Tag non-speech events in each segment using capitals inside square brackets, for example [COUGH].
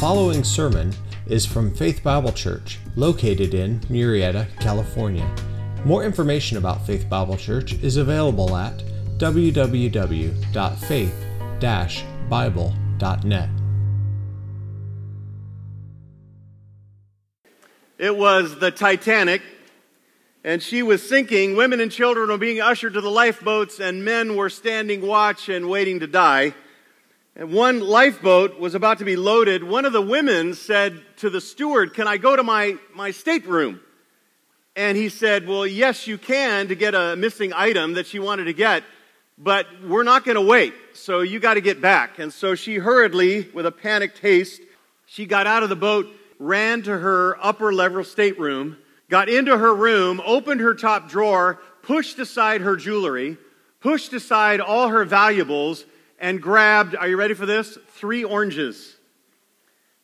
following sermon is from Faith Bible Church, located in Murrieta, California. More information about Faith Bible Church is available at www.faith-bible.net. It was the Titanic, and she was sinking. Women and children were being ushered to the lifeboats, and men were standing watch and waiting to die. And one lifeboat was about to be loaded. One of the women said to the steward, Can I go to my, my stateroom? And he said, Well, yes, you can to get a missing item that she wanted to get, but we're not going to wait. So you got to get back. And so she hurriedly, with a panicked haste, she got out of the boat, ran to her upper level stateroom, got into her room, opened her top drawer, pushed aside her jewelry, pushed aside all her valuables, and grabbed, are you ready for this? Three oranges.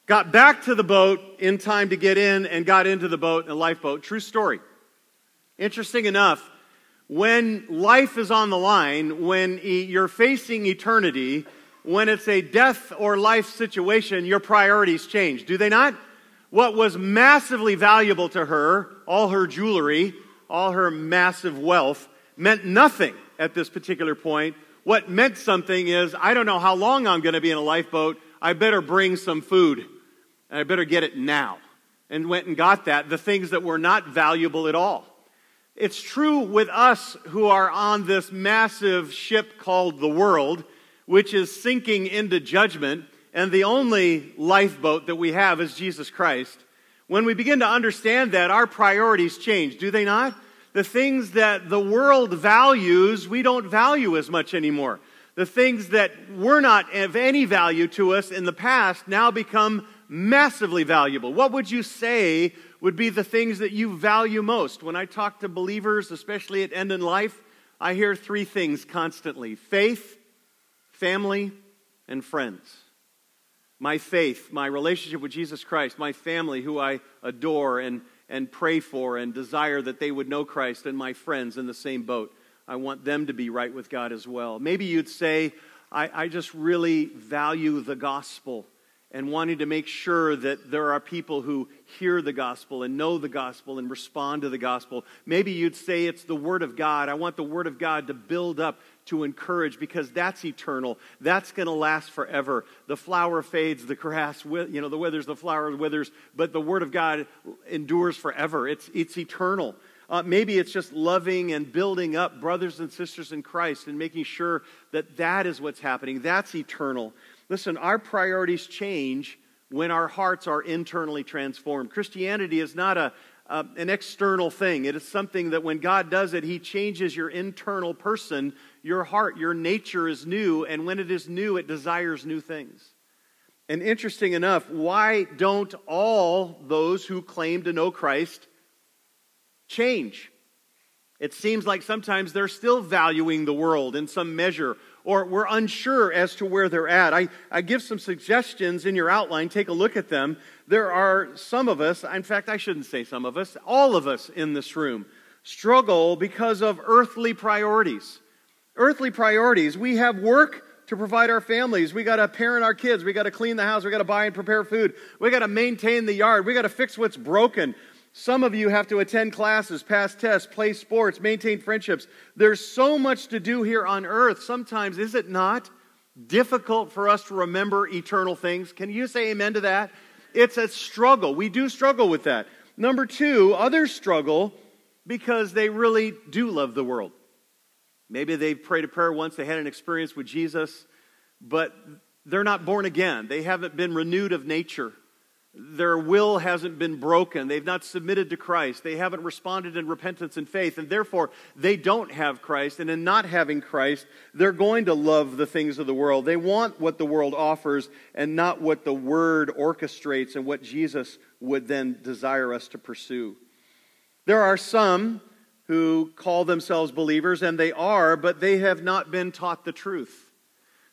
Got back to the boat in time to get in and got into the boat, a lifeboat. True story. Interesting enough, when life is on the line, when you're facing eternity, when it's a death or life situation, your priorities change, do they not? What was massively valuable to her, all her jewelry, all her massive wealth, meant nothing at this particular point what meant something is, I don't know how long I'm going to be in a lifeboat. I better bring some food. And I better get it now. And went and got that, the things that were not valuable at all. It's true with us who are on this massive ship called the world, which is sinking into judgment, and the only lifeboat that we have is Jesus Christ. When we begin to understand that, our priorities change, do they not? The things that the world values, we don't value as much anymore. The things that were not of any value to us in the past now become massively valuable. What would you say would be the things that you value most? When I talk to believers, especially at End in Life, I hear three things constantly faith, family, and friends. My faith, my relationship with Jesus Christ, my family, who I adore and and pray for and desire that they would know Christ and my friends in the same boat. I want them to be right with God as well. Maybe you'd say, I, I just really value the gospel and wanting to make sure that there are people who hear the gospel and know the gospel and respond to the gospel. Maybe you'd say it's the Word of God. I want the Word of God to build up to encourage because that's eternal. That's going to last forever. The flower fades, the grass, you know, the withers, the flower withers, but the Word of God endures forever. It's, it's eternal. Uh, maybe it's just loving and building up brothers and sisters in Christ and making sure that that is what's happening. That's eternal. Listen, our priorities change when our hearts are internally transformed. Christianity is not a, uh, an external thing. It is something that when God does it, He changes your internal person, your heart, your nature is new, and when it is new, it desires new things. And interesting enough, why don't all those who claim to know Christ change? It seems like sometimes they're still valuing the world in some measure, or we're unsure as to where they're at. I, I give some suggestions in your outline. Take a look at them there are some of us, in fact, I shouldn't say some of us, all of us in this room struggle because of earthly priorities. Earthly priorities. We have work to provide our families. We got to parent our kids. We got to clean the house. We got to buy and prepare food. We got to maintain the yard. We got to fix what's broken. Some of you have to attend classes, pass tests, play sports, maintain friendships. There's so much to do here on earth. Sometimes, is it not difficult for us to remember eternal things? Can you say amen to that? It's a struggle. We do struggle with that. Number two, others struggle because they really do love the world. Maybe they've prayed a prayer once, they had an experience with Jesus, but they're not born again. They haven't been renewed of nature. Their will hasn't been broken. They've not submitted to Christ. They haven't responded in repentance and faith, and therefore they don't have Christ. And in not having Christ, they're going to love the things of the world. They want what the world offers and not what the Word orchestrates and what Jesus would then desire us to pursue. There are some who call themselves believers, and they are, but they have not been taught the truth.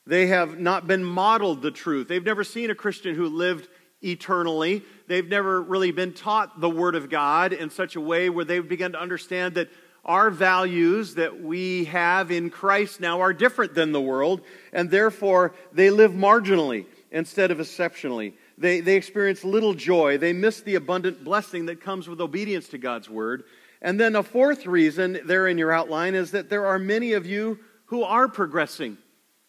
They have not been modeled the truth. They've never seen a Christian who lived eternally. They've never really been taught the Word of God in such a way where they've begun to understand that our values that we have in Christ now are different than the world, and therefore they live marginally. instead of exceptionally. They, they experience little joy. They miss the abundant blessing that comes with obedience to God's word. And then a fourth reason there in your outline is that there are many of you who are progressing.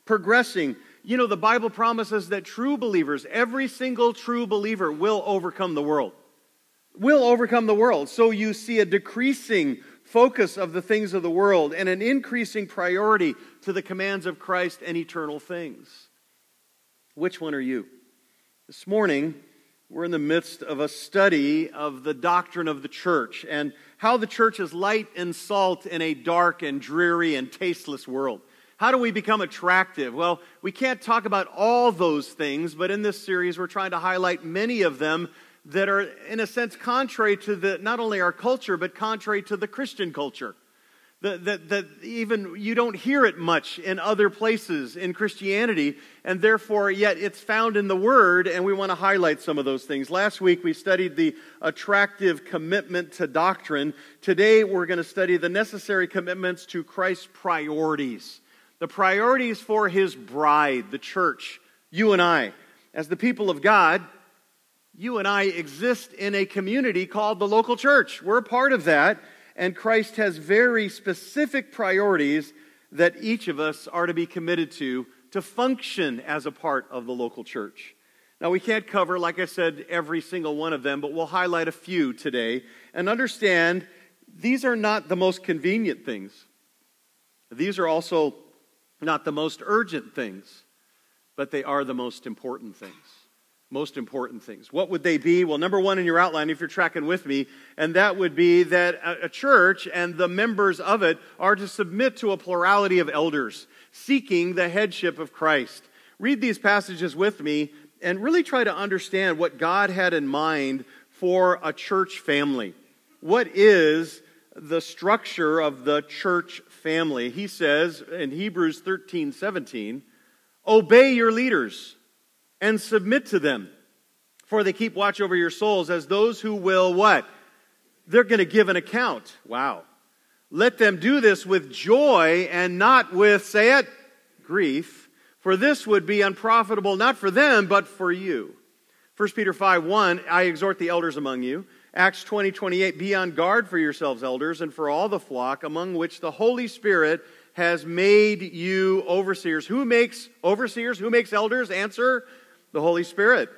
Progressing. You know, the Bible promises that true believers, every single true believer, will overcome the world. Will overcome the world. So you see a decreasing focus of the things of the world and an increasing priority to the commands of Christ and eternal things. Which one are you? This morning, we're in the midst of a study of the doctrine of the church and how the church is light and salt in a dark and dreary and tasteless world. How do we become attractive? Well, we can't talk about all those things, but in this series, we're trying to highlight many of them that are, in a sense, contrary to the, not only our culture, but contrary to the Christian culture. That, that, that even you don't hear it much in other places in Christianity, and therefore, yet it's found in the Word, and we want to highlight some of those things. Last week we studied the attractive commitment to doctrine. Today we're going to study the necessary commitments to Christ's priorities. The priorities for His bride, the church, you and I. As the people of God, you and I exist in a community called the local church. We're a part of that, and Christ has very specific priorities that each of us are to be committed to to function as a part of the local church. Now, we can't cover, like I said, every single one of them, but we'll highlight a few today and understand these are not the most convenient things. These are also not the most urgent things, but they are the most important things most important things. What would they be? Well, number one in your outline, if you're tracking with me, and that would be that a church and the members of it are to submit to a plurality of elders, seeking the headship of Christ. Read these passages with me and really try to understand what God had in mind for a church family. What is the structure of the church family? He says in Hebrews 13 17, obey your leaders and submit to them. For they keep watch over your souls as those who will what? They're going to give an account. Wow. Let them do this with joy and not with, say it, grief. For this would be unprofitable not for them, but for you. 1 Peter 5 1, I exhort the elders among you. Acts 20 28, be on guard for yourselves, elders, and for all the flock among which the Holy Spirit has made you overseers. Who makes overseers? Who makes elders? Answer the Holy Spirit.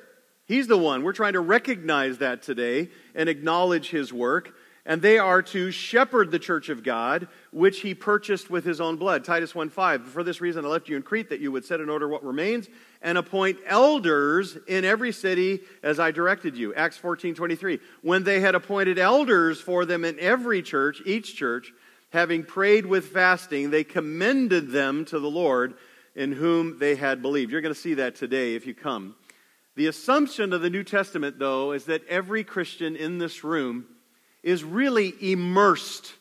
He's the one. We're trying to recognize that today and acknowledge his work. And they are to shepherd the church of God, which he purchased with his own blood. Titus 1.5, For this reason I left you in Crete, that you would set in order what remains, and appoint elders in every city as I directed you. Acts 14.23, When they had appointed elders for them in every church, each church, having prayed with fasting, they commended them to the Lord in whom they had believed. You're going to see that today if you come. The assumption of the New Testament, though, is that every Christian in this room is really immersed.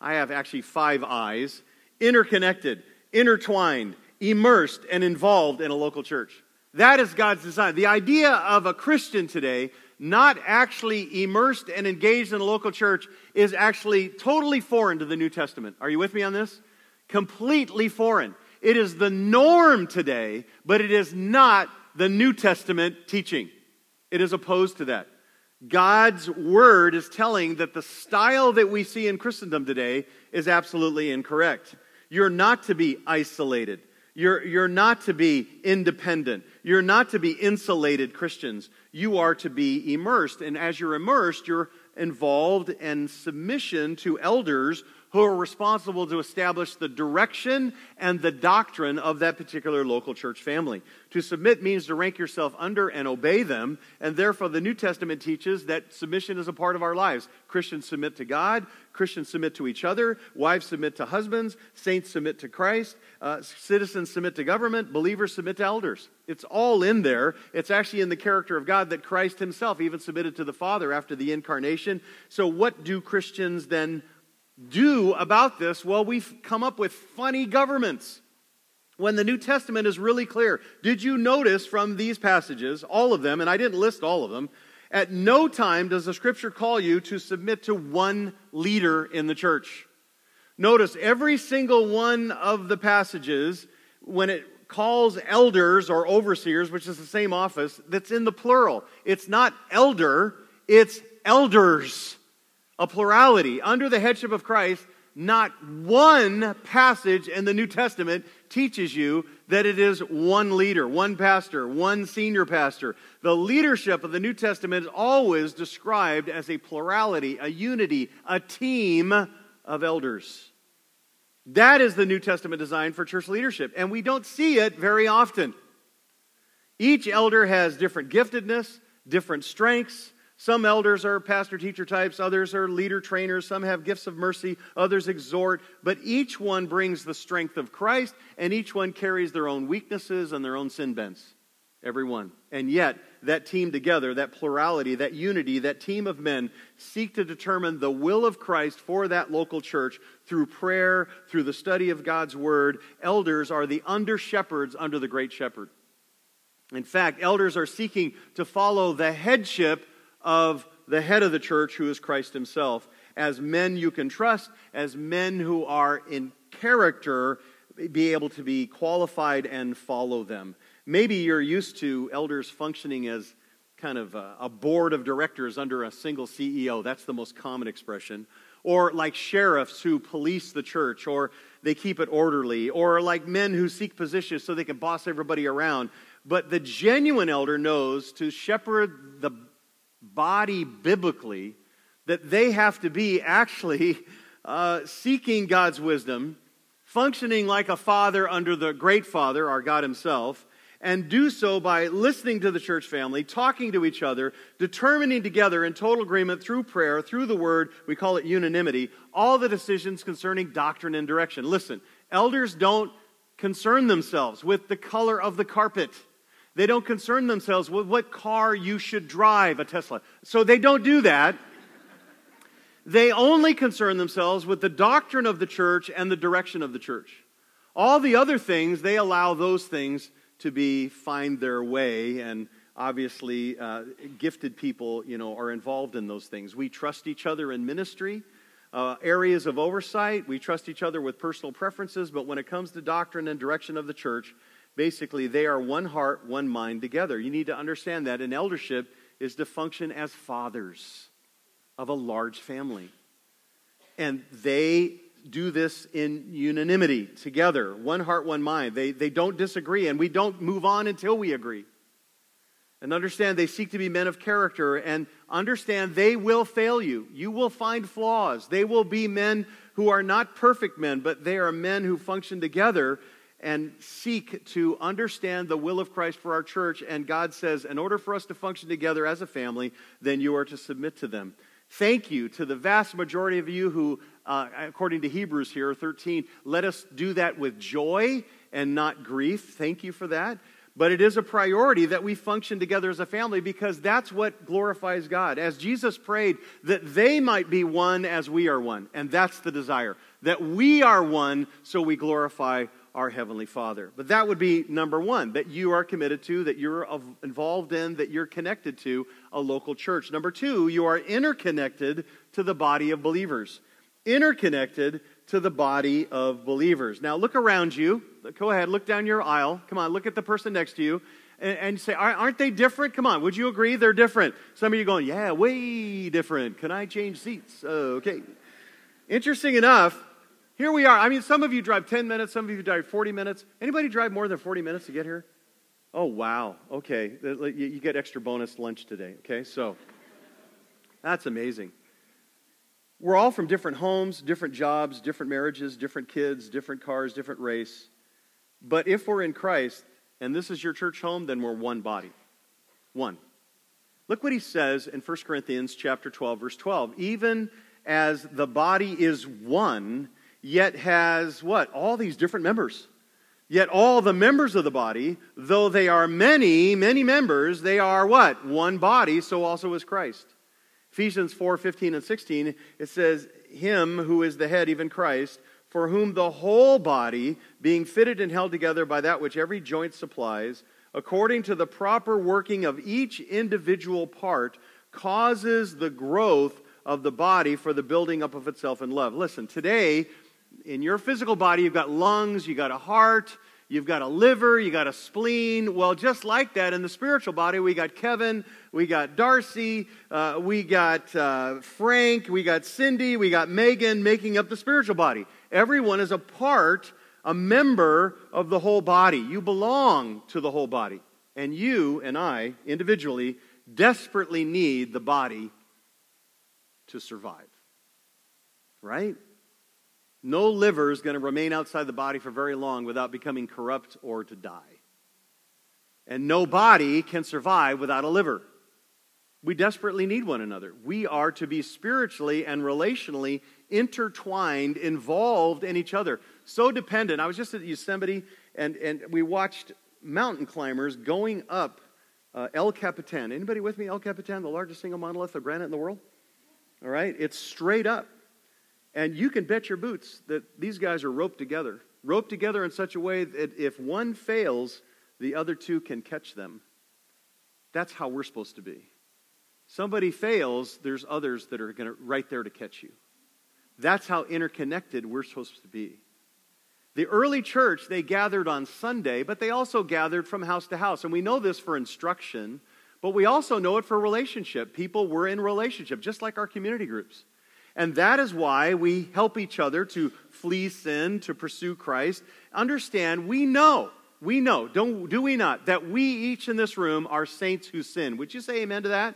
I have actually five eyes, interconnected, intertwined, immersed, and involved in a local church. That is God's design. The idea of a Christian today not actually immersed and engaged in a local church is actually totally foreign to the New Testament. Are you with me on this? Completely foreign. It is the norm today, but it is not the New Testament teaching. It is opposed to that. God's word is telling that the style that we see in Christendom today is absolutely incorrect. You're not to be isolated. You're, you're not to be independent. You're not to be insulated Christians. You are to be immersed. And as you're immersed, you're involved in submission to elders who are responsible to establish the direction and the doctrine of that particular local church family. To submit means to rank yourself under and obey them, and therefore the New Testament teaches that submission is a part of our lives. Christians submit to God, Christians submit to each other, wives submit to husbands, saints submit to Christ, uh, citizens submit to government, believers submit to elders. It's all in there. It's actually in the character of God that Christ himself even submitted to the Father after the incarnation. So, what do Christians then do about this? Well, we've come up with funny governments when the New Testament is really clear. Did you notice from these passages, all of them, and I didn't list all of them, at no time does the scripture call you to submit to one leader in the church. Notice every single one of the passages, when it calls elders or overseers, which is the same office, that's in the plural. It's not elder, it's elders, a plurality. Under the headship of Christ, not one passage in the New Testament teaches you that it is one leader, one pastor, one senior pastor. The leadership of the New Testament is always described as a plurality, a unity, a team of elders. That is the New Testament design for church leadership, and we don't see it very often. Each elder has different giftedness, different strengths, some elders are pastor teacher types, others are leader trainers, some have gifts of mercy, others exhort, but each one brings the strength of Christ, and each one carries their own weaknesses and their own sin bents. Every one. And yet, that team together, that plurality, that unity, that team of men seek to determine the will of Christ for that local church through prayer, through the study of God's word. Elders are the under shepherds under the great shepherd. In fact, elders are seeking to follow the headship of the head of the church, who is Christ himself, as men you can trust, as men who are in character, be able to be qualified and follow them. Maybe you're used to elders functioning as kind of a, a board of directors under a single CEO. That's the most common expression. Or like sheriffs who police the church, or they keep it orderly, or like men who seek positions so they can boss everybody around. But the genuine elder knows to shepherd the body biblically that they have to be actually uh, seeking God's wisdom, functioning like a father under the great father, our God Himself, and do so by listening to the church family, talking to each other, determining together in total agreement through prayer, through the word, we call it unanimity, all the decisions concerning doctrine and direction. Listen, elders don't concern themselves with the color of the carpet. They don't concern themselves with what car you should drive, a Tesla. So they don't do that. They only concern themselves with the doctrine of the church and the direction of the church. All the other things, they allow those things to be find their way and obviously uh, gifted people you know are involved in those things we trust each other in ministry uh, areas of oversight we trust each other with personal preferences but when it comes to doctrine and direction of the church basically they are one heart, one mind together. You need to understand that. And eldership is to function as fathers of a large family. And they do this in unanimity together, one heart, one mind. They, they don't disagree, and we don't move on until we agree. And understand they seek to be men of character, and understand they will fail you. You will find flaws. They will be men who are not perfect men, but they are men who function together and seek to understand the will of Christ for our church. And God says, in order for us to function together as a family, then you are to submit to them. Thank you to the vast majority of you who, uh, according to Hebrews here, 13, let us do that with joy and not grief. Thank you for that. But it is a priority that we function together as a family because that's what glorifies God. As Jesus prayed, that they might be one as we are one. And that's the desire. That we are one so we glorify our Heavenly Father. But that would be number one, that you are committed to, that you're involved in, that you're connected to a local church. Number two, you are interconnected to the body of believers. Interconnected to the body of believers. Now look around you. Go ahead, look down your aisle. Come on, look at the person next to you. And, and say, aren't they different? Come on, would you agree they're different? Some of you going, yeah, way different. Can I change seats? Okay. Interesting enough, here we are. I mean, some of you drive 10 minutes, some of you drive 40 minutes. Anybody drive more than 40 minutes to get here? Oh, wow. Okay. You get extra bonus lunch today. Okay, so that's amazing. We're all from different homes, different jobs, different marriages, different kids, different cars, different race. But if we're in Christ and this is your church home, then we're one body. One. Look what he says in 1 Corinthians chapter 12 verse 12. Even as the body is one yet has what? All these different members. Yet all the members of the body, though they are many, many members, they are what? One body, so also is Christ. Ephesians 4 15 and 16, it says, Him who is the head, even Christ, for whom the whole body, being fitted and held together by that which every joint supplies, according to the proper working of each individual part, causes the growth of the body for the building up of itself in love. Listen, today, in your physical body, you've got lungs, you've got a heart, You've got a liver, you've got a spleen. Well, just like that in the spiritual body, we got Kevin, we got Darcy, uh, we got uh, Frank, we got Cindy, we got Megan making up the spiritual body. Everyone is a part, a member of the whole body. You belong to the whole body. And you and I, individually, desperately need the body to survive. Right? No liver is going to remain outside the body for very long without becoming corrupt or to die. And no body can survive without a liver. We desperately need one another. We are to be spiritually and relationally intertwined, involved in each other. So dependent. I was just at Yosemite and, and we watched mountain climbers going up uh, El Capitan. Anybody with me? El Capitan, the largest single monolith of granite in the world? All right? It's straight up. And you can bet your boots that these guys are roped together, roped together in such a way that if one fails, the other two can catch them. That's how we're supposed to be. Somebody fails, there's others that are going to right there to catch you. That's how interconnected we're supposed to be. The early church, they gathered on Sunday, but they also gathered from house to house. And we know this for instruction, but we also know it for relationship. People were in relationship, just like our community groups. And that is why we help each other to flee sin, to pursue Christ. Understand, we know, we know, don't, do we not, that we each in this room are saints who sin. Would you say amen to that?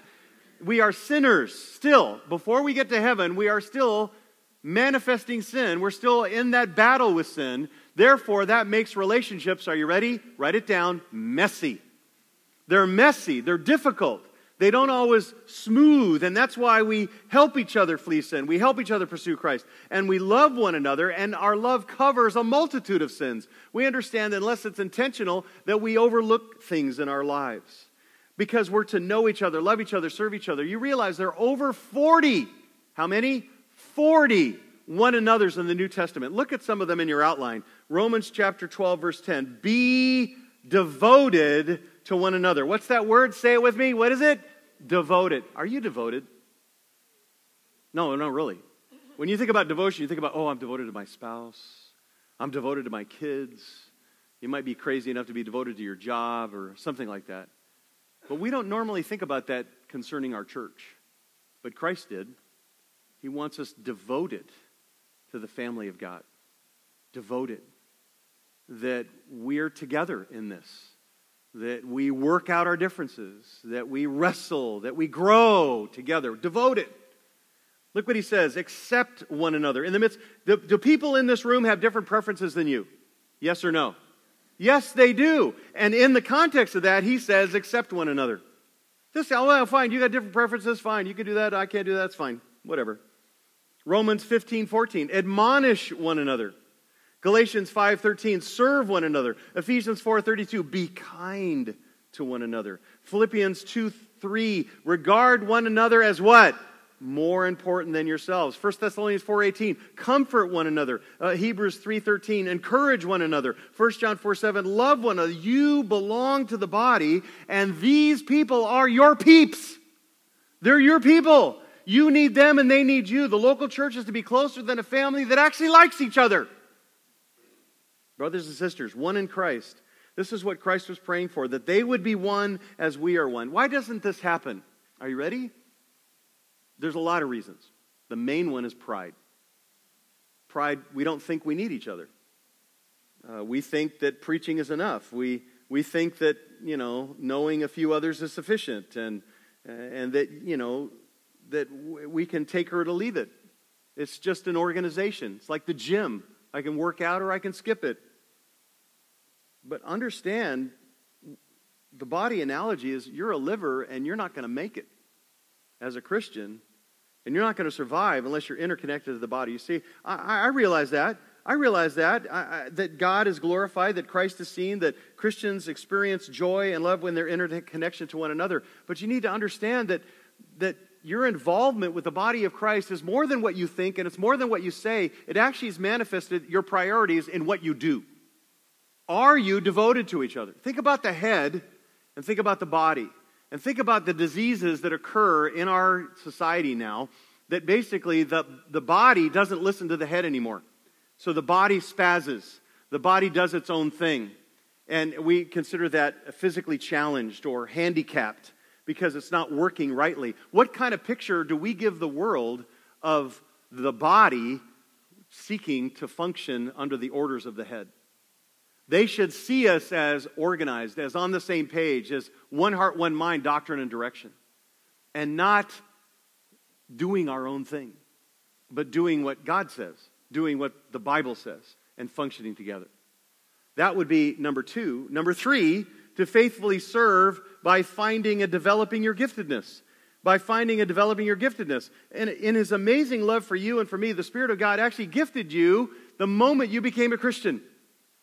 We are sinners still. Before we get to heaven, we are still manifesting sin. We're still in that battle with sin. Therefore, that makes relationships, are you ready? Write it down, messy. They're messy, they're difficult. They don't always smooth, and that's why we help each other flee sin. We help each other pursue Christ, and we love one another, and our love covers a multitude of sins. We understand, unless it's intentional, that we overlook things in our lives because we're to know each other, love each other, serve each other. You realize there are over 40. How many? 40 one another's in the New Testament. Look at some of them in your outline. Romans chapter 12, verse 10. Be devoted to one another. What's that word? Say it with me. What is it? Devoted. Are you devoted? No, no, really. When you think about devotion, you think about, oh, I'm devoted to my spouse. I'm devoted to my kids. You might be crazy enough to be devoted to your job or something like that. But we don't normally think about that concerning our church. But Christ did. He wants us devoted to the family of God. Devoted. That we're together in this that we work out our differences, that we wrestle, that we grow together, devoted. Look what he says accept one another. In the midst, do, do, people in this room have different preferences than you? Yes or no? Yes, they do. And in the context of that, he says accept one another. This, oh, well, fine, you got different preferences, fine. You can do that, I can't do that, that's fine. Whatever. Romans 15, 14. Admonish one another. Galatians 5:13 serve one another. Ephesians 4:32 be kind to one another. Philippians 2:3 regard one another as what? More important than yourselves. 1 Thessalonians 4:18 comfort one another. Uh, Hebrews 3:13 encourage one another. 1 John 4:7 love one another. You belong to the body and these people are your peeps. They're your people. You need them and they need you. The local church is to be closer than a family that actually likes each other. Brothers and sisters, one in Christ. This is what Christ was praying for, that they would be one as we are one. Why doesn't this happen? Are you ready? There's a lot of reasons. The main one is pride. Pride, we don't think we need each other. Uh, we think that preaching is enough. We, we think that, you know, knowing a few others is sufficient and, and that, you know, that we can take her to leave it. It's just an organization. It's like the gym. I can work out or I can skip it. But understand the body analogy is you're a liver and you're not going to make it as a Christian, and you're not going to survive unless you're interconnected to the body. You see, I, I realize that. I realize that, I, I, that God is glorified, that Christ is seen, that Christians experience joy and love when they're interconnected to one another. But you need to understand that, that your involvement with the body of Christ is more than what you think and it's more than what you say. It actually has manifested your priorities in what you do. Are you devoted to each other? Think about the head and think about the body. And think about the diseases that occur in our society now that basically the, the body doesn't listen to the head anymore. So the body spazzes, the body does its own thing. and we consider that physically challenged or handicapped because it's not working rightly. What kind of picture do we give the world of the body seeking to function under the orders of the head? They should see us as organized, as on the same page, as one heart, one mind, doctrine, and direction, and not doing our own thing, but doing what God says, doing what the Bible says, and functioning together. That would be number two. Number three, to faithfully serve by finding and developing your giftedness. By finding and developing your giftedness. And in his amazing love for you and for me, the Spirit of God actually gifted you the moment you became a Christian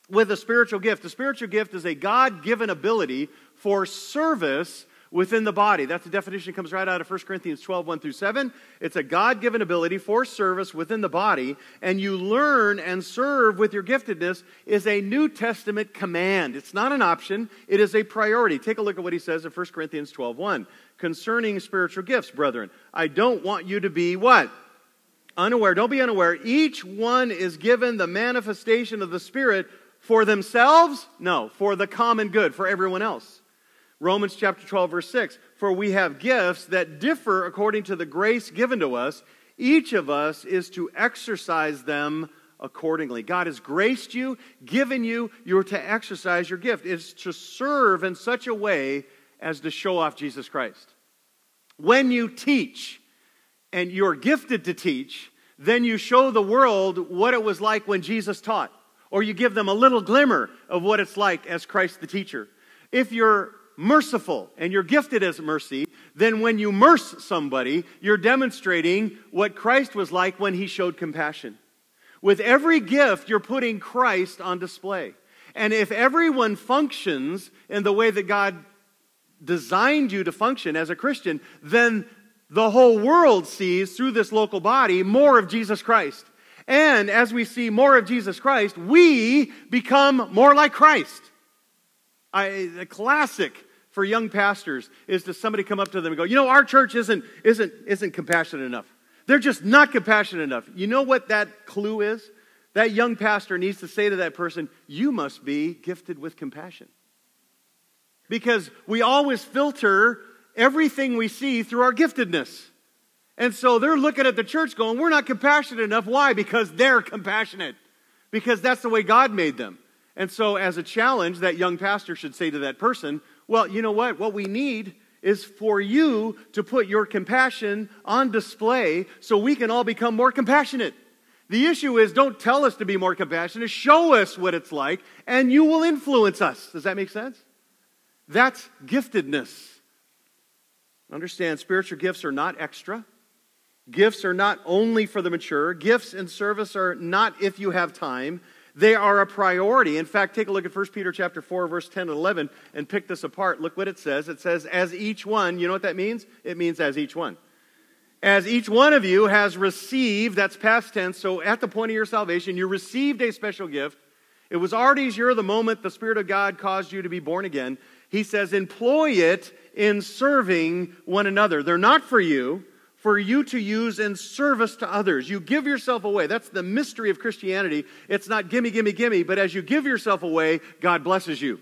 with a spiritual gift. A spiritual gift is a God given ability for service within the body. That's the definition that comes right out of 1 Corinthians 12, 1 through 7. It's a God given ability for service within the body, and you learn and serve with your giftedness is a New Testament command. It's not an option, it is a priority. Take a look at what he says in 1 Corinthians 12, 1. Concerning spiritual gifts, brethren, I don't want you to be what? Unaware. Don't be unaware. Each one is given the manifestation of the Spirit for themselves? No, for the common good, for everyone else. Romans chapter 12, verse 6 For we have gifts that differ according to the grace given to us. Each of us is to exercise them accordingly. God has graced you, given you, you're to exercise your gift. It's to serve in such a way as to show off Jesus Christ. When you teach, and you're gifted to teach, then you show the world what it was like when Jesus taught or you give them a little glimmer of what it's like as Christ the teacher. If you're merciful and you're gifted as mercy, then when you merce somebody, you're demonstrating what Christ was like when he showed compassion. With every gift, you're putting Christ on display. And if everyone functions in the way that God designed you to function as a Christian, then the whole world sees through this local body more of Jesus Christ. And as we see more of Jesus Christ, we become more like Christ. I, the classic for young pastors is to somebody come up to them and go, you know, our church isn't, isn't, isn't compassionate enough. They're just not compassionate enough. You know what that clue is? That young pastor needs to say to that person, you must be gifted with compassion. Because we always filter everything we see through our giftedness. And so they're looking at the church going, We're not compassionate enough. Why? Because they're compassionate. Because that's the way God made them. And so, as a challenge, that young pastor should say to that person, Well, you know what? What we need is for you to put your compassion on display so we can all become more compassionate. The issue is don't tell us to be more compassionate, show us what it's like, and you will influence us. Does that make sense? That's giftedness. Understand, spiritual gifts are not extra. Gifts are not only for the mature. Gifts and service are not if you have time. They are a priority. In fact, take a look at 1 Peter chapter 4 verse 10 and 11 and pick this apart. Look what it says. It says as each one, you know what that means? It means as each one. As each one of you has received, that's past tense, so at the point of your salvation, you received a special gift. It was already your the moment the Spirit of God caused you to be born again. He says, employ it in serving one another. They're not for you, for you to use in service to others. You give yourself away. That's the mystery of Christianity. It's not gimme, gimme, gimme, but as you give yourself away, God blesses you.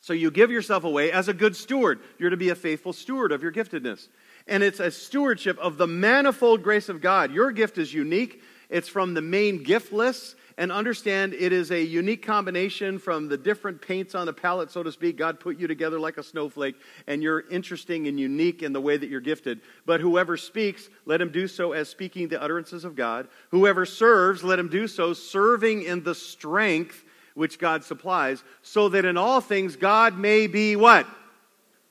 So you give yourself away as a good steward. You're to be a faithful steward of your giftedness. And it's a stewardship of the manifold grace of God. Your gift is unique. It's from the main gift list and understand it is a unique combination from the different paints on the palette, so to speak. God put you together like a snowflake, and you're interesting and unique in the way that you're gifted. But whoever speaks, let him do so as speaking the utterances of God. Whoever serves, let him do so serving in the strength which God supplies, so that in all things God may be what?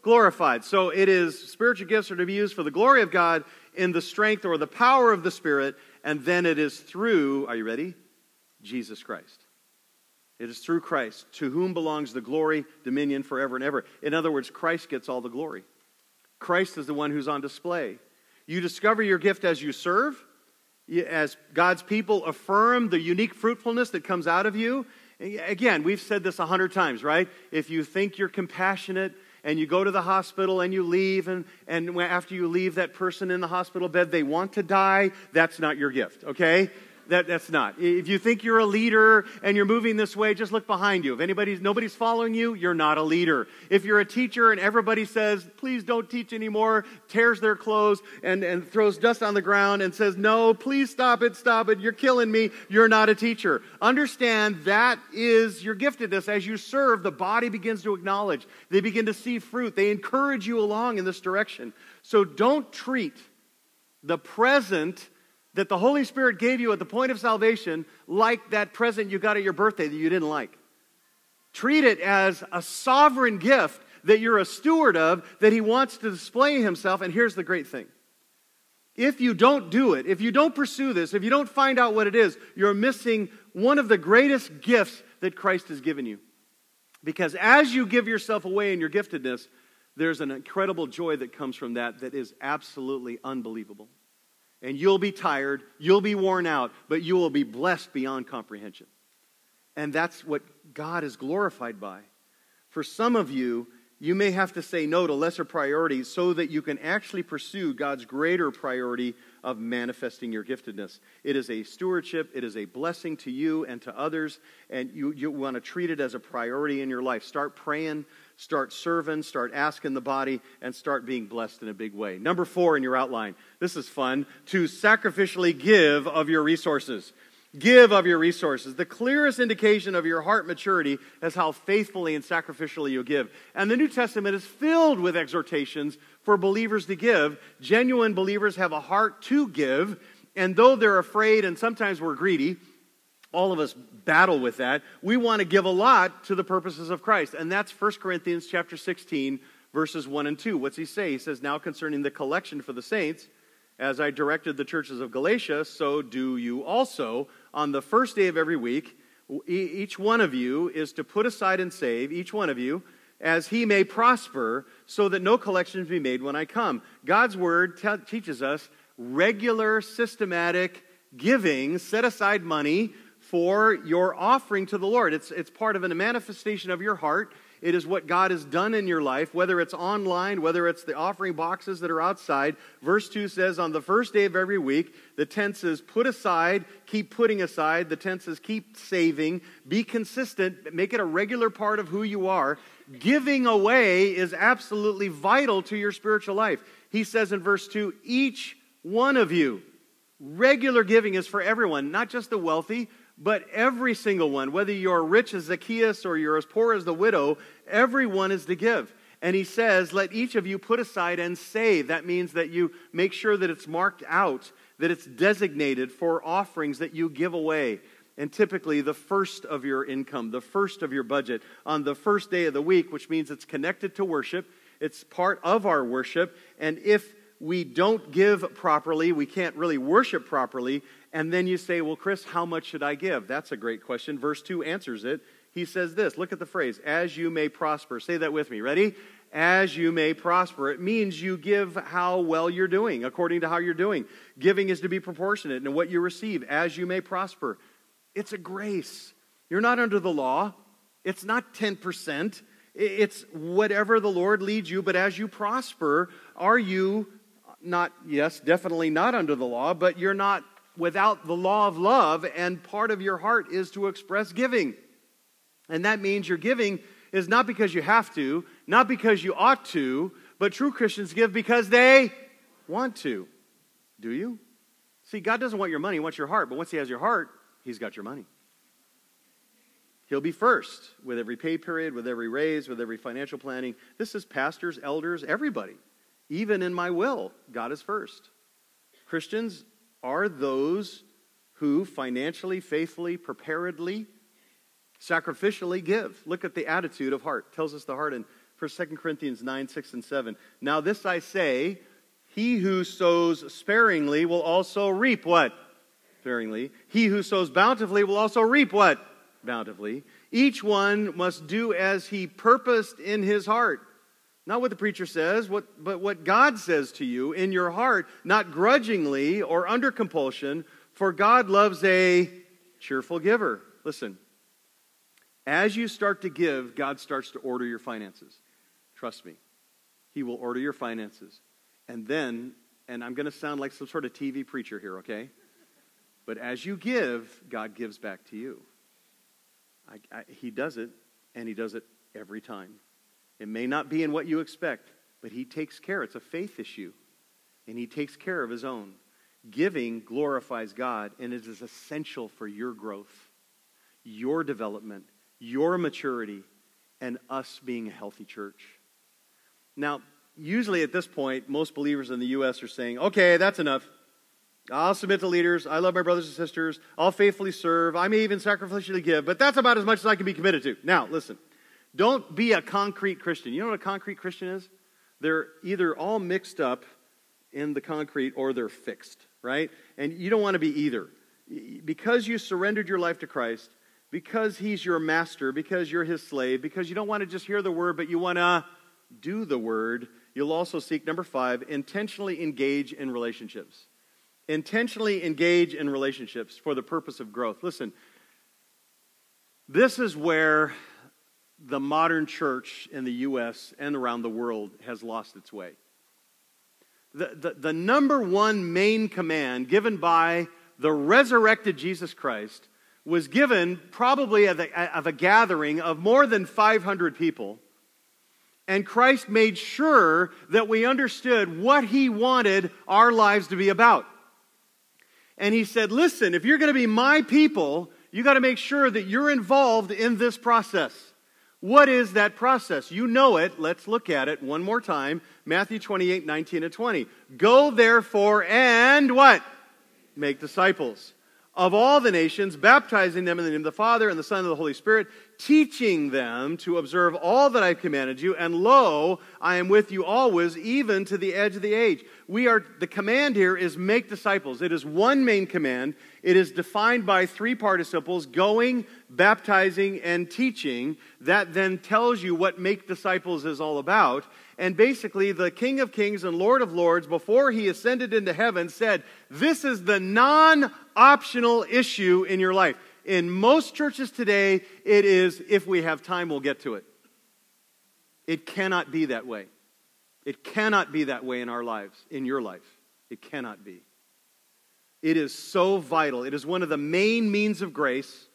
Glorified. So it is, spiritual gifts are to be used for the glory of God in the strength or the power of the Spirit, and then it is through, are you ready? Jesus Christ. It is through Christ, to whom belongs the glory, dominion forever and ever. In other words, Christ gets all the glory. Christ is the one who's on display. You discover your gift as you serve, as God's people affirm the unique fruitfulness that comes out of you. Again, we've said this a hundred times, right? If you think you're compassionate and you go to the hospital and you leave, and, and after you leave that person in the hospital bed, they want to die, that's not your gift, okay? That, that's not. If you think you're a leader and you're moving this way, just look behind you. If anybody's, nobody's following you, you're not a leader. If you're a teacher and everybody says, please don't teach anymore, tears their clothes and, and throws dust on the ground and says, no, please stop it, stop it, you're killing me, you're not a teacher. Understand that is your giftedness. As you serve, the body begins to acknowledge. They begin to see fruit. They encourage you along in this direction. So don't treat the present that the Holy Spirit gave you at the point of salvation like that present you got at your birthday that you didn't like. Treat it as a sovereign gift that you're a steward of, that He wants to display Himself. And here's the great thing if you don't do it, if you don't pursue this, if you don't find out what it is, you're missing one of the greatest gifts that Christ has given you. Because as you give yourself away in your giftedness, there's an incredible joy that comes from that that is absolutely unbelievable and you'll be tired, you'll be worn out, but you will be blessed beyond comprehension. And that's what God is glorified by. For some of you, you may have to say no to lesser priorities so that you can actually pursue God's greater priority of manifesting your giftedness. It is a stewardship, it is a blessing to you and to others, and you, you want to treat it as a priority in your life. Start praying, start serving, start asking the body, and start being blessed in a big way. Number four in your outline this is fun to sacrificially give of your resources. Give of your resources. The clearest indication of your heart maturity is how faithfully and sacrificially you give. And the New Testament is filled with exhortations for believers to give. Genuine believers have a heart to give, and though they're afraid and sometimes we're greedy, all of us battle with that. We want to give a lot to the purposes of Christ. And that's 1 Corinthians chapter 16 verses 1 and 2. What's he say? He says, "Now concerning the collection for the saints, as I directed the churches of Galatia, so do you also. On the first day of every week, each one of you is to put aside and save, each one of you, as he may prosper, so that no collections be made when I come. God's word te- teaches us regular, systematic giving, set aside money for your offering to the Lord. It's, it's part of a manifestation of your heart. It is what God has done in your life, whether it's online, whether it's the offering boxes that are outside. Verse 2 says, On the first day of every week, the tense is put aside, keep putting aside. The tense is keep saving, be consistent, make it a regular part of who you are. Giving away is absolutely vital to your spiritual life. He says in verse 2, Each one of you, regular giving is for everyone, not just the wealthy, but every single one, whether you're rich as Zacchaeus or you're as poor as the widow, everyone is to give. And he says, Let each of you put aside and save. That means that you make sure that it's marked out, that it's designated for offerings that you give away. And typically, the first of your income, the first of your budget, on the first day of the week, which means it's connected to worship, it's part of our worship. And if we don't give properly, we can't really worship properly, and then you say, Well, Chris, how much should I give? That's a great question. Verse 2 answers it. He says this look at the phrase, as you may prosper. Say that with me. Ready? As you may prosper. It means you give how well you're doing, according to how you're doing. Giving is to be proportionate in what you receive, as you may prosper. It's a grace. You're not under the law, it's not 10%. It's whatever the Lord leads you, but as you prosper, are you not, yes, definitely not under the law, but you're not without the law of love, and part of your heart is to express giving. And that means your giving is not because you have to, not because you ought to, but true Christians give because they want to. Do you? See, God doesn't want your money, He wants your heart. But once He has your heart, He's got your money. He'll be first with every pay period, with every raise, with every financial planning. This is pastors, elders, everybody. Even in my will, God is first. Christians, are those who financially, faithfully, preparedly, sacrificially give. Look at the attitude of heart. Tells us the heart in 1 2 Corinthians 9, 6, and 7. Now this I say, he who sows sparingly will also reap what? Sparingly. He who sows bountifully will also reap what? Bountifully. Each one must do as he purposed in his heart not what the preacher says, what, but what God says to you in your heart, not grudgingly or under compulsion, for God loves a cheerful giver. Listen, as you start to give, God starts to order your finances. Trust me. He will order your finances. And then, and I'm going to sound like some sort of TV preacher here, okay? But as you give, God gives back to you. I, I, he does it, and He does it every time. It may not be in what you expect, but He takes care. It's a faith issue, and He takes care of His own. Giving glorifies God, and it is essential for your growth, your development, your maturity, and us being a healthy church. Now, usually at this point, most believers in the U.S. are saying, okay, that's enough. I'll submit to leaders. I love my brothers and sisters. I'll faithfully serve. I may even sacrificially give, but that's about as much as I can be committed to. Now, listen. Don't be a concrete Christian. You know what a concrete Christian is? They're either all mixed up in the concrete or they're fixed, right? And you don't want to be either. Because you surrendered your life to Christ, because he's your master, because you're his slave, because you don't want to just hear the word, but you want to do the word, you'll also seek, number five, intentionally engage in relationships. Intentionally engage in relationships for the purpose of growth. Listen, this is where the modern church in the U.S. and around the world has lost its way. The, the, the number one main command given by the resurrected Jesus Christ was given probably at, the, at a gathering of more than 500 people. And Christ made sure that we understood what he wanted our lives to be about. And he said, Listen, if you're going to be my people, you got to make sure that you're involved in this process. What is that process? You know it. Let's look at it one more time. Matthew 28, 19 and 20. Go therefore and what? Make disciples of all the nations, baptizing them in the name of the Father and the Son and the Holy Spirit, teaching them to observe all that I've commanded you. And lo, I am with you always, even to the edge of the age. We are, the command here is make disciples. It is one main command. It is defined by three participles going, baptizing, and teaching. That then tells you what make disciples is all about. And basically, the King of Kings and Lord of Lords, before he ascended into heaven, said, This is the non optional issue in your life. In most churches today, it is, if we have time, we'll get to it. It cannot be that way. It cannot be that way in our lives, in your life. It cannot be. It is so vital. It is one of the main means of grace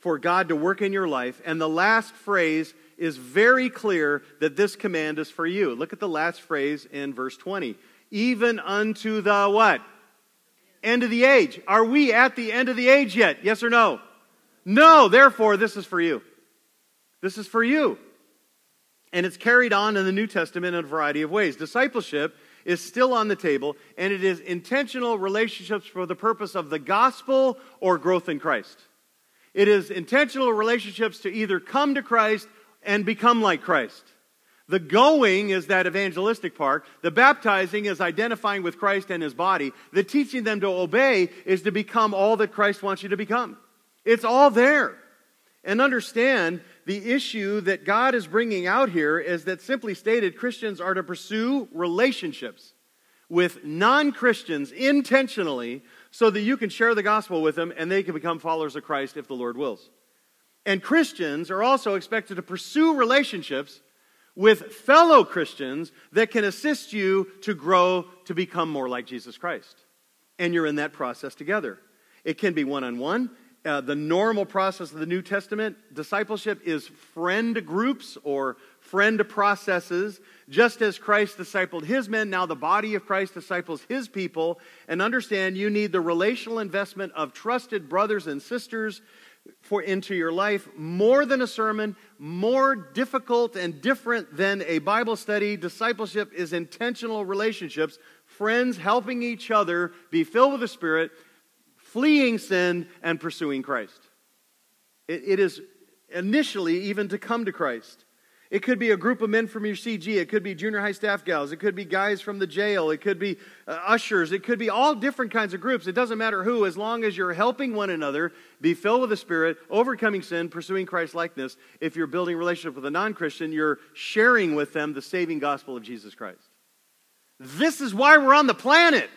for God to work in your life. And the last phrase is very clear that this command is for you. Look at the last phrase in verse 20. Even unto the what? End of the age. Are we at the end of the age yet? Yes or no? No, therefore, this is for you. This is for you. And it's carried on in the New Testament in a variety of ways. Discipleship is still on the table, and it is intentional relationships for the purpose of the gospel or growth in Christ. It is intentional relationships to either come to Christ and become like Christ. The going is that evangelistic part. The baptizing is identifying with Christ and his body. The teaching them to obey is to become all that Christ wants you to become. It's all there. And understand the issue that God is bringing out here is that simply stated, Christians are to pursue relationships with non Christians intentionally so that you can share the gospel with them and they can become followers of Christ if the Lord wills. And Christians are also expected to pursue relationships with fellow Christians that can assist you to grow to become more like Jesus Christ. And you're in that process together. It can be one on one. The normal process of the New Testament discipleship is friend groups or friend processes. Just as Christ discipled his men, now the body of Christ disciples his people. And understand you need the relational investment of trusted brothers and sisters for into your life more than a sermon, more difficult and different than a Bible study. Discipleship is intentional relationships, friends helping each other be filled with the Spirit, fleeing sin, and pursuing Christ. it, it is initially even to come to Christ. It could be a group of men from your CG. It could be junior high staff gals. It could be guys from the jail. It could be uh, ushers. It could be all different kinds of groups. It doesn't matter who, as long as you're helping one another be filled with the Spirit, overcoming sin, pursuing Christ likeness. If you're building relationship with a non Christian, you're sharing with them the saving gospel of Jesus Christ. This is why we're on the planet.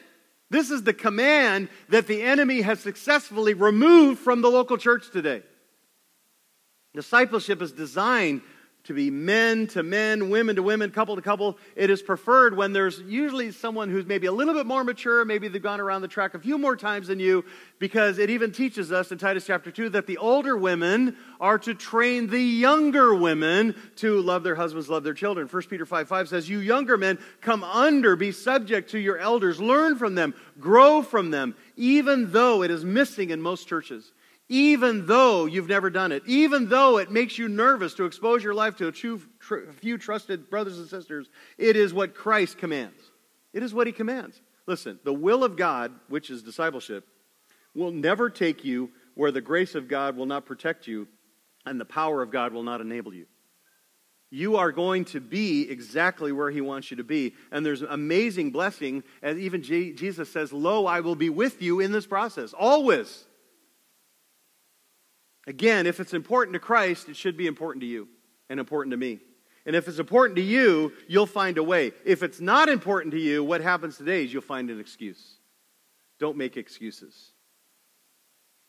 This is the command that the enemy has successfully removed from the local church today. Discipleship is designed to be men to men, women to women, couple to couple. It is preferred when there's usually someone who's maybe a little bit more mature, maybe they've gone around the track a few more times than you, because it even teaches us in Titus chapter 2 that the older women are to train the younger women to love their husbands, love their children. 1 Peter 5 5 says, You younger men, come under, be subject to your elders, learn from them, grow from them, even though it is missing in most churches even though you've never done it, even though it makes you nervous to expose your life to a few, tr- few trusted brothers and sisters, it is what Christ commands. It is what he commands. Listen, the will of God, which is discipleship, will never take you where the grace of God will not protect you and the power of God will not enable you. You are going to be exactly where he wants you to be. And there's amazing blessing, as even Jesus says, Lo, I will be with you in this process, always. Again, if it's important to Christ, it should be important to you and important to me. And if it's important to you, you'll find a way. If it's not important to you, what happens today is you'll find an excuse. Don't make excuses.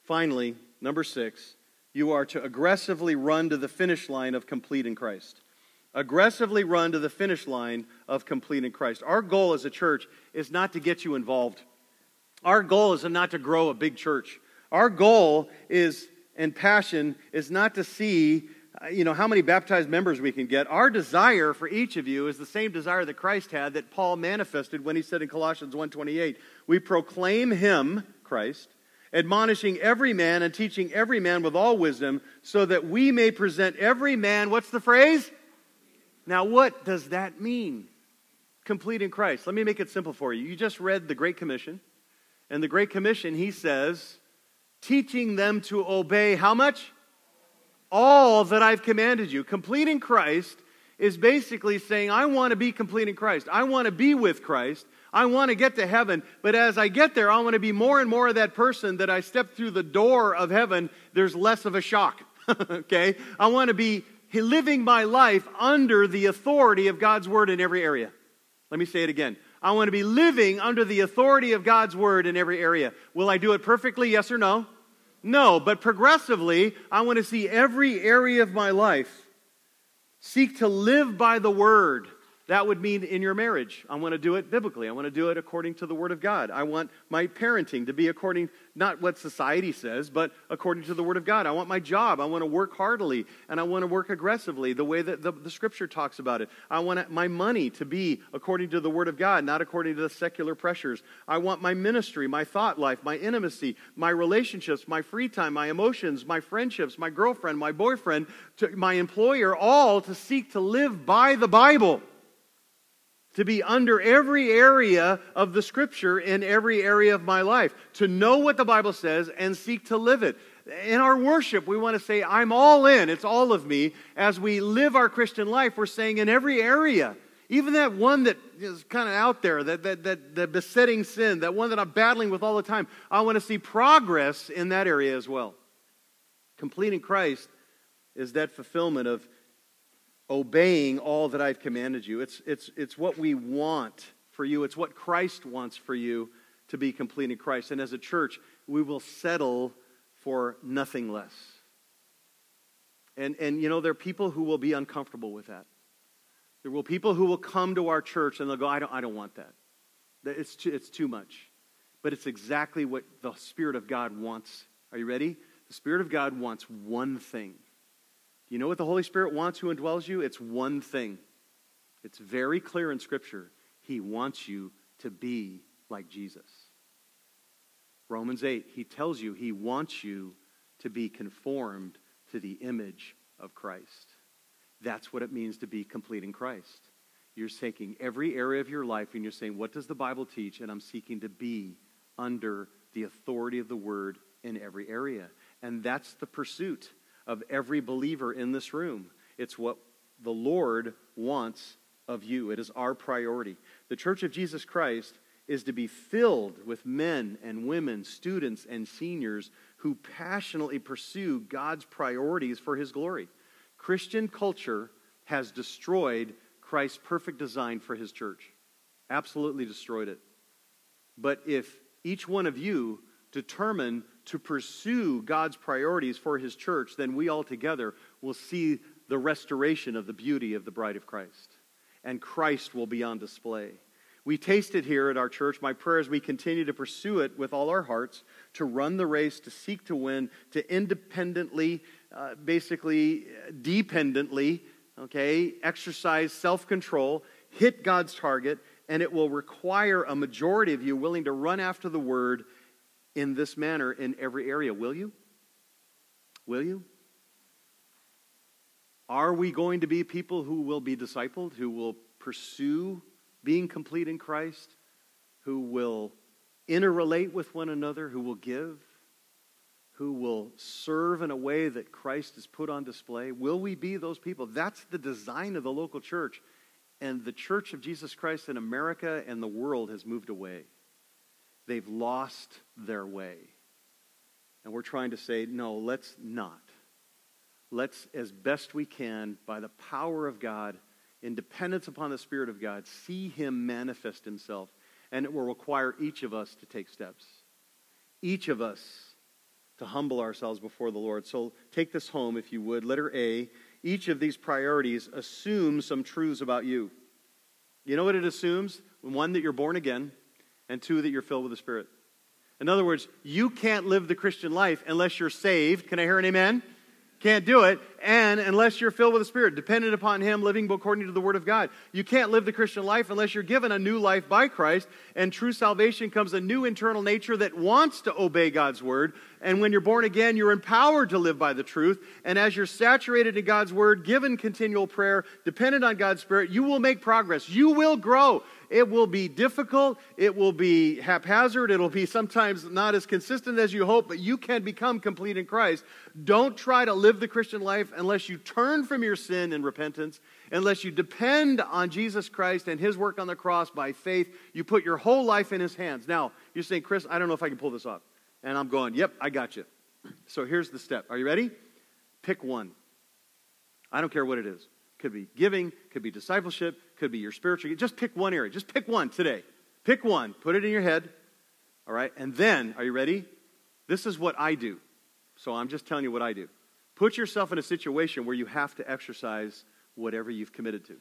Finally, number six, you are to aggressively run to the finish line of complete in Christ. Aggressively run to the finish line of complete in Christ. Our goal as a church is not to get you involved. Our goal is not to grow a big church. Our goal is and passion is not to see uh, you know how many baptized members we can get. Our desire for each of you is the same desire that christ had that paul manifested when he said in colossians 1.28 we proclaim him christ admonishing every man and teaching every man with all wisdom so that we may present every man what's the phrase? Now what does that mean? Complete in christ. Let me make it simple for you. You just read the great commission and the great commission he says teaching them to obey how much? All that I've commanded you. Complete in Christ is basically saying, I want to be complete in Christ. I want to be with Christ. I want to get to heaven. But as I get there, I want to be more and more of that person that I step through the door of heaven, there's less of a shock. [LAUGHS] okay? I want to be living my life under the authority of God's word in every area. Let me say it again. I want to be living under the authority of God's word in every area. Will I do it perfectly? Yes or no? No, but progressively, I want to see every area of my life seek to live by the word that would mean in your marriage. I want to do it biblically. I want to do it according to the Word of God. I want my parenting to be according, not what society says, but according to the Word of God. I want my job. I want to work heartily and I want to work aggressively the way that the, the Scripture talks about it. I want my money to be according to the Word of God, not according to the secular pressures. I want my ministry, my thought life, my intimacy, my relationships, my free time, my emotions, my friendships, my girlfriend, my boyfriend, my employer, all to seek to live by the Bible to be under every area of the scripture in every area of my life, to know what the Bible says and seek to live it. In our worship, we want to say, I'm all in, it's all of me. As we live our Christian life, we're saying in every area, even that one that is kind of out there, that, that, that, that besetting sin, that one that I'm battling with all the time, I want to see progress in that area as well. Completing Christ is that fulfillment of obeying all that I've commanded you. It's, it's, it's what we want for you, it's what Christ wants for you to be complete in Christ. And as a church, we will settle for nothing less. And, and you know, there are people who will be uncomfortable with that. There will people who will come to our church and they'll go, I don't, I don't want that. It's too, it's too much. But it's exactly what the Spirit of God wants. Are you ready? The Spirit of God wants one thing you know what the Holy Spirit wants who indwells you? It's one thing. It's very clear in Scripture. He wants you to be like Jesus. Romans 8, he tells you he wants you to be conformed to the image of Christ. That's what it means to be complete in Christ. You're taking every area of your life and you're saying, What does the Bible teach? And I'm seeking to be under the authority of the Word in every area. And that's the pursuit of every believer in this room. It's what the Lord wants of you. It is our priority. The Church of Jesus Christ is to be filled with men and women, students and seniors who passionately pursue God's priorities for His glory. Christian culture has destroyed Christ's perfect design for His church. Absolutely destroyed it. But if each one of you determine to pursue God's priorities for his church, then we all together will see the restoration of the beauty of the bride of Christ. And Christ will be on display. We taste it here at our church. My prayer is we continue to pursue it with all our hearts, to run the race, to seek to win, to independently, uh, basically, dependently, okay, exercise self control, hit God's target, and it will require a majority of you willing to run after the word in this manner in every area. Will you? Will you? Are we going to be people who will be discipled, who will pursue being complete in Christ, who will interrelate with one another, who will give, who will serve in a way that Christ is put on display? Will we be those people? That's the design of the local church. And the church of Jesus Christ in America and the world has moved away. They've lost their way. And we're trying to say, no, let's not. Let's, as best we can, by the power of God, in dependence upon the Spirit of God, see Him manifest Himself. And it will require each of us to take steps. Each of us to humble ourselves before the Lord. So take this home, if you would. Letter A each of these priorities assumes some truths about you. You know what it assumes? One, that you're born again, and two, that you're filled with the Spirit. In other words, you can't live the Christian life unless you're saved. Can I hear an amen? Can't do it. And unless you're filled with the Spirit, dependent upon Him, living according to the Word of God. You can't live the Christian life unless you're given a new life by Christ. And true salvation comes a new internal nature that wants to obey God's Word. And when you're born again, you're empowered to live by the truth. And as you're saturated in God's Word, given continual prayer, dependent on God's Spirit, you will make progress. You will grow. It will be difficult. It will be haphazard. It'll be sometimes not as consistent as you hope, but you can become complete in Christ. Don't try to live the Christian life unless you turn from your sin in repentance, unless you depend on Jesus Christ and his work on the cross by faith. You put your whole life in his hands. Now, you're saying, Chris, I don't know if I can pull this off. And I'm going, yep, I got you. So here's the step. Are you ready? Pick one. I don't care what it is. Could be giving, could be discipleship, could be your spiritual. Just pick one area. Just pick one today. Pick one. Put it in your head. All right? And then, are you ready? This is what I do. So I'm just telling you what I do. Put yourself in a situation where you have to exercise whatever you've committed to.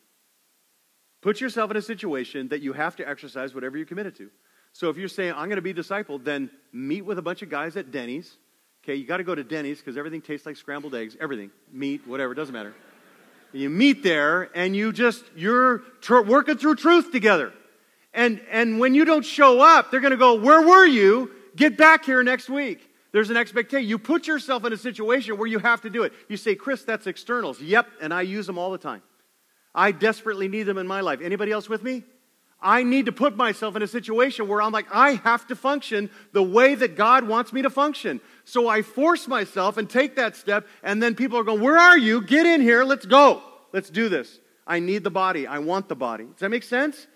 Put yourself in a situation that you have to exercise whatever you're committed to. So if you're saying, I'm going to be discipled, then meet with a bunch of guys at Denny's. Okay, you got to go to Denny's because everything tastes like scrambled eggs, everything, meat, whatever, doesn't matter. You meet there and you just, you're tr- working through truth together. And, and when you don't show up, they're going to go, Where were you? Get back here next week. There's an expectation. You put yourself in a situation where you have to do it. You say, Chris, that's externals. Yep, and I use them all the time. I desperately need them in my life. Anybody else with me? I need to put myself in a situation where I'm like, I have to function the way that God wants me to function. So I force myself and take that step, and then people are going, Where are you? Get in here. Let's go. Let's do this. I need the body. I want the body. Does that make sense?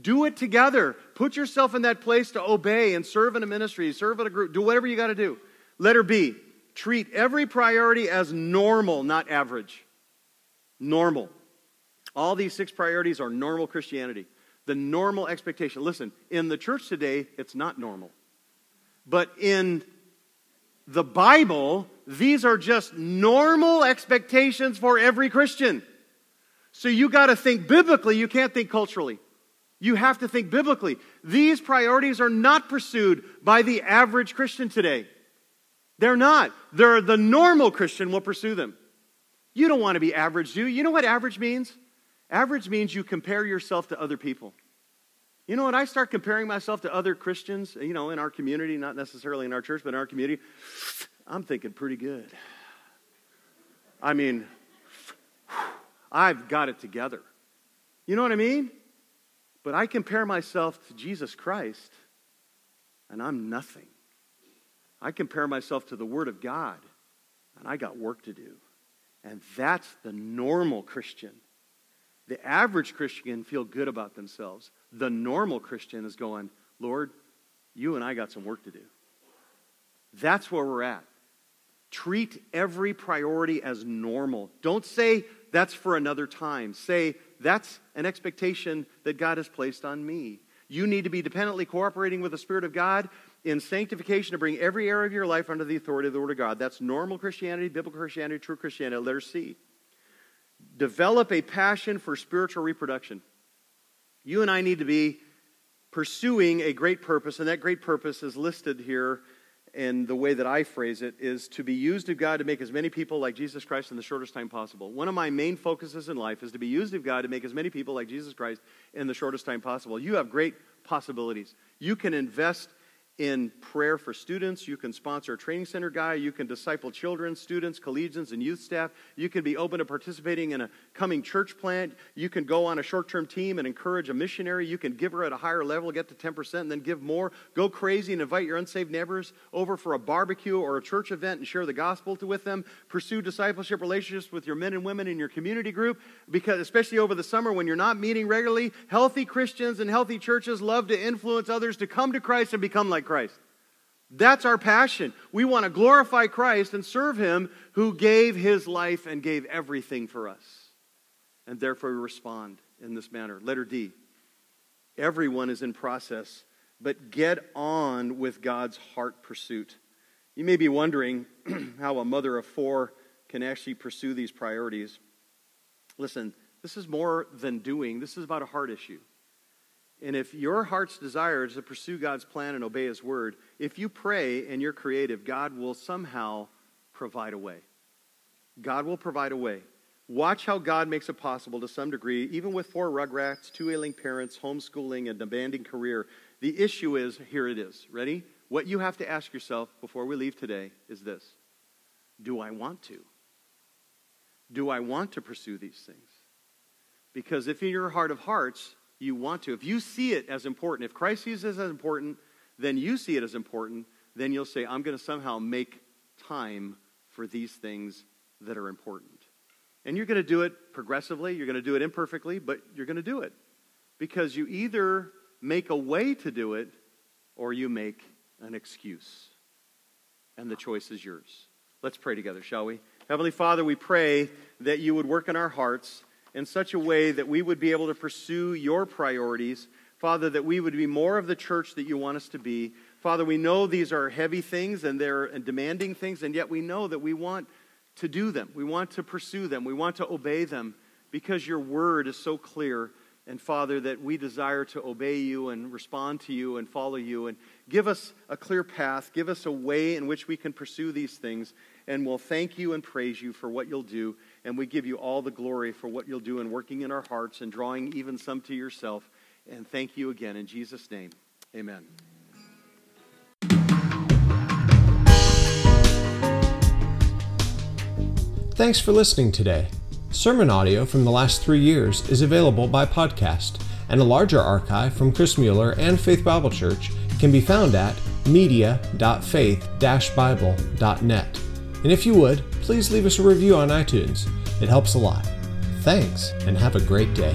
Do it together. Put yourself in that place to obey and serve in a ministry, serve in a group, do whatever you got to do. Letter B treat every priority as normal, not average. Normal. All these six priorities are normal Christianity. The normal expectation. Listen, in the church today, it's not normal. But in the Bible, these are just normal expectations for every Christian. So you got to think biblically, you can't think culturally. You have to think biblically. These priorities are not pursued by the average Christian today. They're not. They're the normal Christian will pursue them. You don't want to be average, do you? You know what average means? Average means you compare yourself to other people. You know, when I start comparing myself to other Christians, you know, in our community, not necessarily in our church, but in our community, I'm thinking pretty good. I mean, I've got it together. You know what I mean? But I compare myself to Jesus Christ, and I'm nothing. I compare myself to the Word of God, and I got work to do. And that's the normal Christian. The average Christian can feel good about themselves. The normal Christian is going, Lord, you and I got some work to do. That's where we're at. Treat every priority as normal. Don't say that's for another time. Say that's an expectation that God has placed on me. You need to be dependently cooperating with the Spirit of God in sanctification to bring every area of your life under the authority of the Word of God. That's normal Christianity, biblical Christianity, true Christianity. Letter C. develop a passion for spiritual reproduction. You and I need to be pursuing a great purpose, and that great purpose is listed here in the way that I phrase it is to be used of God to make as many people like Jesus Christ in the shortest time possible. One of my main focuses in life is to be used of God to make as many people like Jesus Christ in the shortest time possible. You have great possibilities. You can invest in prayer for students. You can sponsor a training center guy. You can disciple children, students, collegians, and youth staff. You can be open to participating in a coming church plant. You can go on a short term team and encourage a missionary. You can give her at a higher level, get to 10%, and then give more. Go crazy and invite your unsaved neighbors over for a barbecue or a church event and share the gospel with them. Pursue discipleship relationships with your men and women in your community group, because especially over the summer when you're not meeting regularly, healthy Christians and healthy churches love to influence others to come to Christ and become like Christ. That's our passion. We want to glorify Christ and serve Him who gave His life and gave everything for us. And therefore, we respond in this manner. Letter D. Everyone is in process, but get on with God's heart pursuit. You may be wondering [CLEARS THROAT] how a mother of four can actually pursue these priorities. Listen, this is more than doing, this is about a heart issue. And if your heart's desire is to pursue God's plan and obey His word, if you pray and you're creative, God will somehow provide a way. God will provide a way. Watch how God makes it possible to some degree, even with four rugrats, two ailing parents, homeschooling, and demanding career. The issue is here it is. Ready? What you have to ask yourself before we leave today is this Do I want to? Do I want to pursue these things? Because if in your heart of hearts, you want to. If you see it as important, if Christ sees it as important, then you see it as important, then you'll say, I'm going to somehow make time for these things that are important. And you're going to do it progressively, you're going to do it imperfectly, but you're going to do it. Because you either make a way to do it or you make an excuse. And the choice is yours. Let's pray together, shall we? Heavenly Father, we pray that you would work in our hearts in such a way that we would be able to pursue your priorities. Father, that we would be more of the church that you want us to be. Father, we know these are heavy things and they're demanding things, and yet we know that we want to do them. We want to pursue them. We want to obey them because your word is so clear. And Father, that we desire to obey you and respond to you and follow you. And give us a clear path. Give us a way in which we can pursue these things. And we'll thank you and praise you for what you'll do. And we give you all the glory for what you'll do in working in our hearts and drawing even some to yourself. And thank you again. In Jesus' name, amen. Thanks for listening today. Sermon audio from the last three years is available by podcast, and a larger archive from Chris Mueller and Faith Bible Church can be found at media.faith-bible.net. And if you would, please leave us a review on iTunes. It helps a lot. Thanks, and have a great day.